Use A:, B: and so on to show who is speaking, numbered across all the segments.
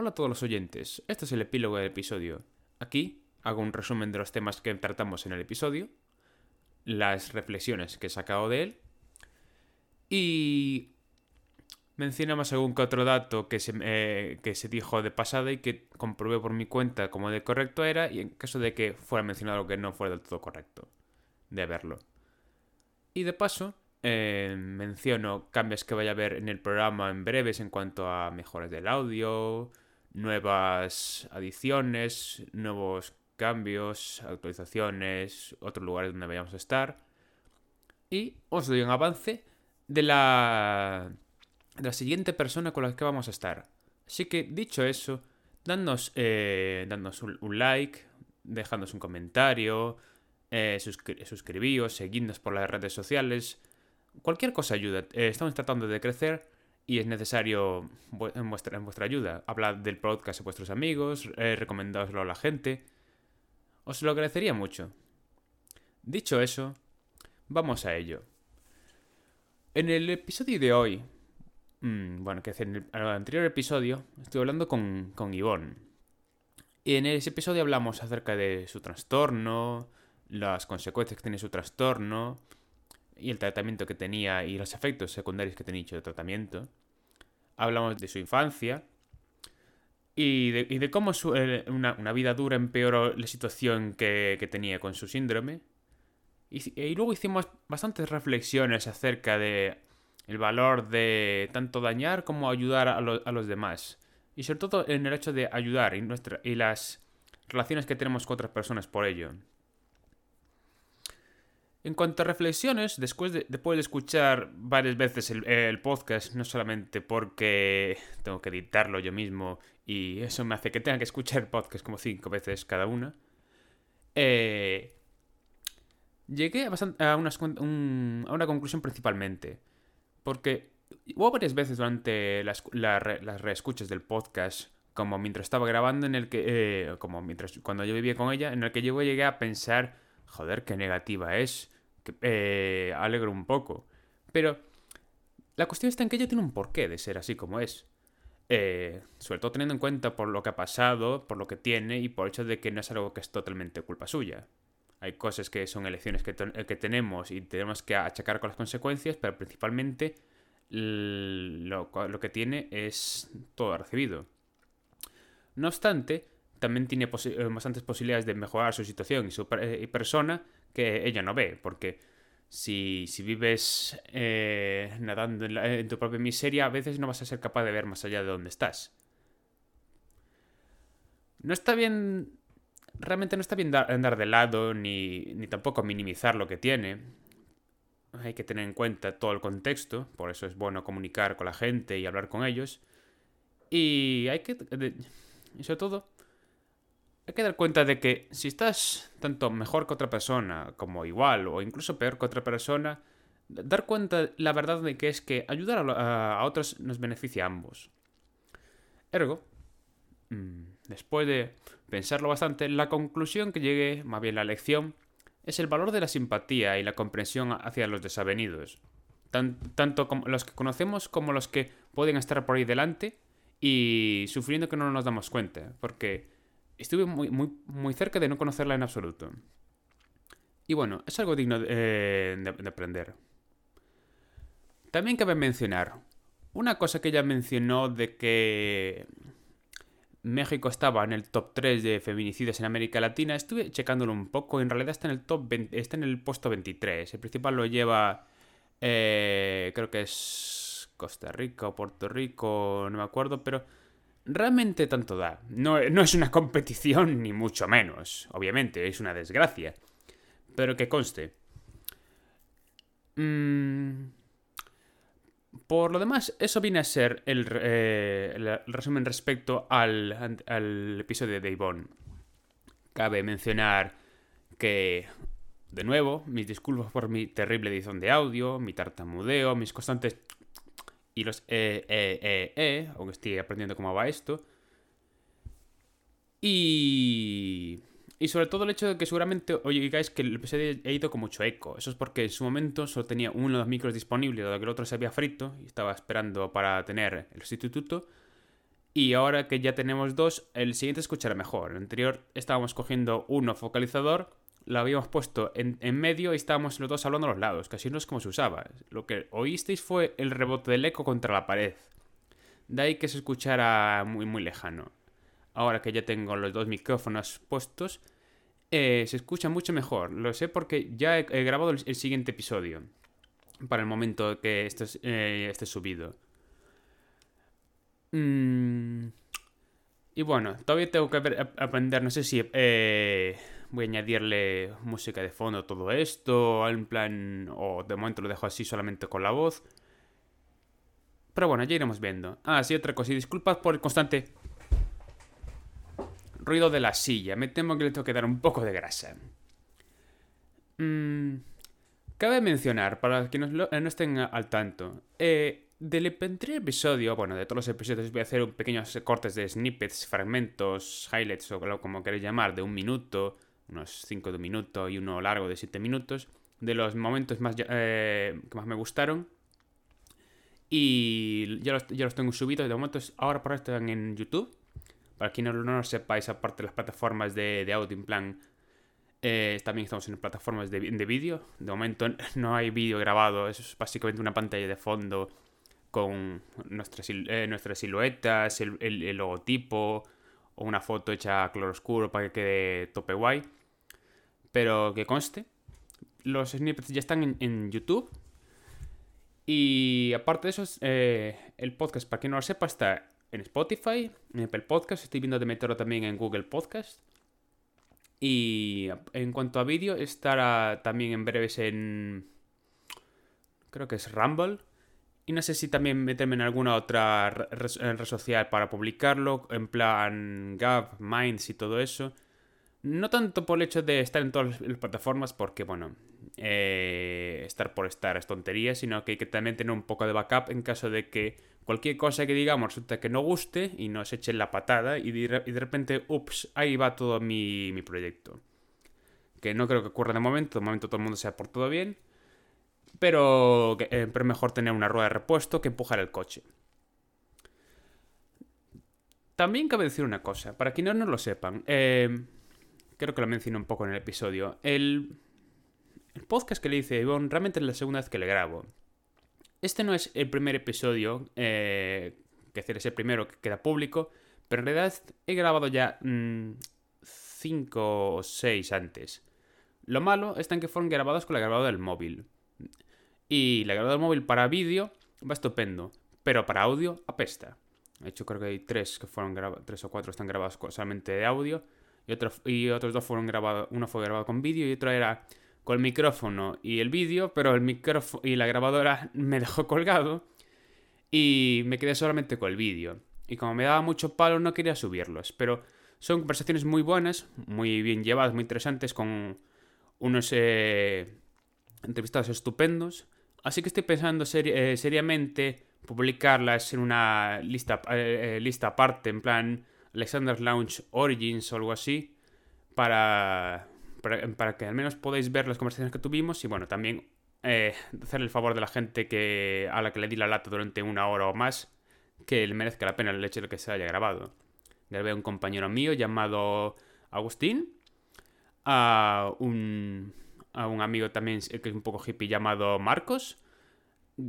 A: Hola a todos los oyentes, este es el epílogo del episodio. Aquí hago un resumen de los temas que tratamos en el episodio, las reflexiones que he sacado de él y mencionamos algún que otro dato que se, eh, que se dijo de pasada y que comprobé por mi cuenta como de correcto era y en caso de que fuera mencionado algo que no fuera del todo correcto de verlo. Y de paso, eh, menciono cambios que vaya a haber en el programa en breves en cuanto a mejoras del audio, nuevas adiciones, nuevos cambios, actualizaciones, otros lugares donde vayamos a estar. Y os doy un avance de la, de la siguiente persona con la que vamos a estar. Así que dicho eso, dadnos, eh, un, like, dejadnos un comentario, eh, suscribíos, seguidnos por las redes sociales. Cualquier cosa ayuda. Eh, estamos tratando de crecer y es necesario en vuestra, en vuestra ayuda. Hablad del podcast a vuestros amigos, eh, a la gente. Os lo agradecería mucho. Dicho eso, vamos a ello. En el episodio de hoy, mm, bueno, que en el, anterior episodio, estoy hablando con, con. Y en ese episodio hablamos acerca de su trastorno, las consecuencias que tiene su trastorno, y el tratamiento que tenía y los efectos secundarios que tenía dicho de tratamiento. Hablamos de su infancia y de, cómo una, vida dura empeoró la situación que, tenía con su síndrome. Y, luego hicimos bastantes reflexiones acerca de el valor de tanto dañar como ayudar a, los demás. Y sobre todo en el hecho de ayudar y, nuestra, y las relaciones que tenemos con otras personas por ello. En cuanto a reflexiones, después de, después de escuchar varias veces el, podcast, no solamente porque tengo que editarlo yo mismo y eso me hace que tenga que escuchar podcast como cinco veces cada una, eh, llegué a, una, a, una conclusión principalmente. Porque hubo varias veces durante las, las reescuchas del podcast, como mientras estaba grabando, en el que, eh, como mientras cuando yo vivía con ella, en el que yo llegué a pensar joder, qué negativa es. Que, eh, alegro un poco. Pero la cuestión está en que ella tiene un porqué de ser así como es. Eh, sobre todo teniendo en cuenta por lo que ha pasado, por lo que tiene y por el hecho de que no es algo que es totalmente culpa suya. Hay cosas que son elecciones que, que tenemos y tenemos que achacar con las consecuencias, pero principalmente lo, lo que tiene es todo recibido. No obstante, también tiene eh, bastantes posibilidades de mejorar su situación y su eh, persona que ella no ve, porque si, si vives eh, nadando en, tu propia miseria, a veces no vas a ser capaz de ver más allá de donde estás. No está bien, realmente no está bien andar de lado ni, ni tampoco minimizar lo que tiene. Hay que tener en cuenta todo el contexto, por eso es bueno comunicar con la gente y hablar con ellos. Y hay que, y sobre todo, hay que dar cuenta de que si estás tanto mejor que otra persona, como igual o incluso peor que otra persona, dar cuenta la verdad de que es que ayudar a, otros nos beneficia a ambos. Ergo, mm, después de pensarlo bastante, la conclusión que llegué, más bien la lección, es el valor de la simpatía y la comprensión hacia los desavenidos. tanto como los que conocemos como los que pueden estar por ahí delante y sufriendo que no nos damos cuenta. Porque estuve muy, muy, muy cerca de no conocerla en absoluto. Y bueno, es algo digno de, eh, aprender. También cabe mencionar una cosa que ella mencionó de que México estaba en el top 3 de feminicidios en América Latina. Estuve checándolo un poco. En realidad está en el top está en el puesto 23. El principal lo lleva. Eh, creo que es Costa Rica o Puerto Rico. No me acuerdo. Pero realmente tanto da. No, es una competición ni mucho menos. Obviamente, es una desgracia. Pero que conste. Mm, por lo demás, eso viene a ser el, eh, resumen respecto al, al, episodio de Yvonne. Cabe mencionar que, de nuevo, mis disculpas por mi terrible edición de audio, mi tartamudeo, mis constantes y los eh, eh, eh, eh, aunque estoy aprendiendo cómo va esto. Y... Y sobre todo el hecho de que seguramente oigáis que el episodio ha ido con mucho eco. Eso es porque en su momento solo tenía uno de los micros disponibles, dado que el otro se había frito y estaba esperando para tener el sustituto. Y ahora que ya tenemos dos, el siguiente escuchará mejor. El anterior estábamos cogiendo uno focalizador, lo habíamos puesto en, medio y estábamos los dos hablando a los lados, así no es como se usaba. Lo que oísteis fue el rebote del eco contra la pared. De ahí que se escuchara muy, muy lejano. Ahora que ya tengo los dos micrófonos puestos, eh, se escucha mucho mejor. Lo sé porque ya he, grabado el, siguiente episodio. Para el momento que esté, eh, esté subido. Mm, y bueno, todavía tengo que aprender, no sé si eh, voy a añadirle música de fondo a todo esto, en plan, o de momento lo dejo así solamente con la voz. Pero bueno, ya iremos viendo. Ah, sí, otra cosa, y disculpad por el constante ruido de la silla. Me temo que le tengo que dar un poco de grasa. Mm, cabe mencionar, para quienes no estén al tanto, eh, del anterior episodio, bueno, de todos los episodios, voy a hacer pequeños cortes de snippets, fragmentos, highlights o como queréis llamar, de un minuto, unos 5 de un minuto y uno largo de 7 minutos, de los momentos más, eh, que más me gustaron. Y ya los, ya los tengo subidos, de momento ahora por ahora están en YouTube. Para quienes no, lo sepáis, aparte de las plataformas de, de audio eh, también estamos en plataformas de, de vídeo. De momento no hay vídeo grabado, es básicamente una pantalla de fondo con nuestras, eh, nuestras siluetas, el, logotipo o una foto hecha a color oscuro para que quede tope guay. Pero que conste, los snippets ya están en, YouTube. Y aparte de eso, eh, el podcast, para quien no lo sepa, está en Spotify, en Apple Podcast. Estoy viendo de meterlo también en Google Podcast. Y en cuanto a vídeo, estará también en breves en. Creo que es Rumble. Y no sé si también meterme en alguna otra red social para publicarlo, en plan Gab, Minds y todo eso. No tanto por el hecho de estar en todas las plataformas, porque bueno, eh, estar por estar es tontería, sino que hay que también tener un poco de backup en caso de que cualquier cosa que digamos resulta que no guste y nos echen la patada y de, repente, ups, ahí va todo mi, proyecto. Que no creo que ocurra de momento, de momento todo el mundo se ha portado bien pero, eh, es mejor tener una rueda de repuesto que empujar el coche. También cabe decir una cosa, para quienes no lo sepan, eh, creo que lo mencioné un poco en el episodio, el, podcast que le hice a Ivonne realmente es la segunda vez que le grabo. Este no es el primer episodio, eh, que es el primero que queda público, pero en realidad he grabado ya 5 mm, o 6 antes. Lo malo está en que fueron grabados con la grabadora del móvil. Y la grabadora móvil para vídeo va estupendo, pero para audio apesta. De hecho, creo que hay tres que fueron tres o cuatro están grabados solamente de audio. Y, otro, y otros dos fueron grabados, uno fue grabado con vídeo y otro era con el micrófono y el vídeo, pero el micrófono y la grabadora me dejó colgado y me quedé solamente con el vídeo. Y como me daba mucho palo no quería subirlos, pero son conversaciones muy buenas, muy bien llevadas, muy interesantes, con unos eh, entrevistados estupendos Así que estoy pensando eh, seriamente publicarlas en una lista, eh, eh, lista aparte, en plan Alexander's Launch Origins o algo así, para, para, que al menos podáis ver las conversaciones que tuvimos y bueno, también hacer el favor de la gente que, a la que le di la lata durante una hora o más, que le merezca la pena el hecho de que se haya grabado. Grabé a un compañero mío llamado Agustín, a un a un amigo también que es un poco hippie llamado Marcos,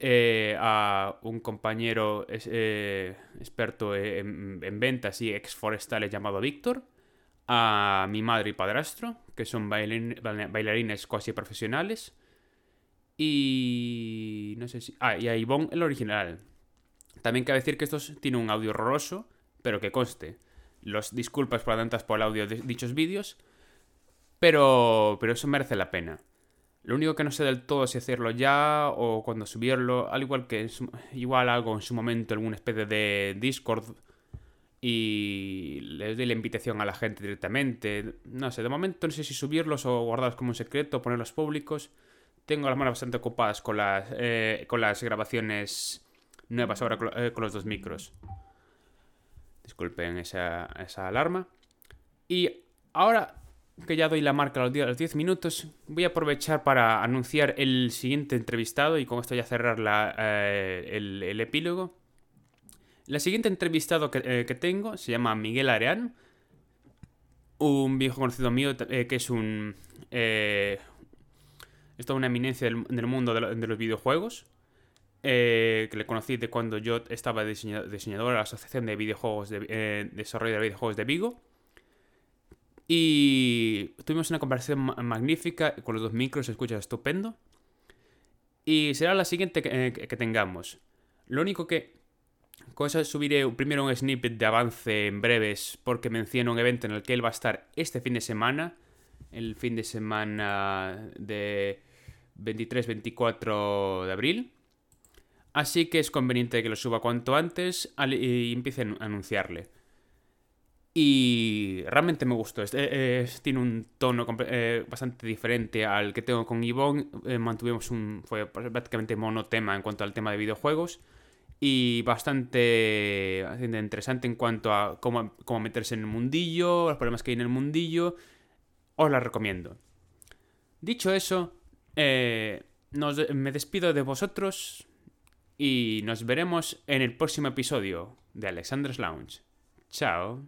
A: eh, a un compañero eh, experto en, ventas y ex forestales llamado Víctor, a mi madre y padrastro, que son bailarines casi profesionales, y no sé si... Ah, y a Ivonne el original. También cabe decir que esto tiene un audio horroroso, pero que conste. Los disculpas por adelantas por el audio de dichos vídeos, pero, pero eso merece la pena. Lo único que no sé del todo es si hacerlo ya o cuando subirlo, al igual que igual algo en su momento, alguna especie de Discord y le doy la invitación a la gente directamente. No sé, de momento no sé si subirlos o guardarlos como un secreto, ponerlos públicos. Tengo las manos bastante ocupadas con las, eh, con las grabaciones nuevas ahora eh, con, los dos micros. Disculpen esa, esa alarma. Y ahora que ya doy la marca a los 10 minutos, voy a aprovechar para anunciar el siguiente entrevistado y con esto ya cerrar la, eh, el, epílogo. La siguiente entrevistado que, eh, que tengo se llama Miguel Areán, un viejo conocido mío eh, que es un... Es toda una eminencia del, del mundo de, lo- de los videojuegos. que le conocí de cuando yo estaba diseña- diseñador de la Asociación de Videojuegos de Desarrollo de Videojuegos de Vigo. Y tuvimos una conversación ma- magnífica, con los dos micros se escucha estupendo. Y será la siguiente que, eh, tengamos. Lo único que... Cosa subiré primero un snippet de avance en breves porque menciona un evento en el que él va a estar este fin de semana. El fin de semana de 23-24 de abril. Así que es conveniente que lo suba cuanto antes y empiece a anu- a anunciarle. Y realmente me gustó. Este, eh, tiene un tono eh, bastante diferente al que tengo con Yvonne. Eh, mantuvimos un. Fue prácticamente monotema en cuanto al tema de videojuegos. Y bastante, interesante en cuanto a cómo, cómo meterse en el mundillo, los problemas que hay en el mundillo. Os la recomiendo. Dicho eso, eh, nos- me despido de vosotros y nos veremos en el próximo episodio de Alexander's Lounge. Chao.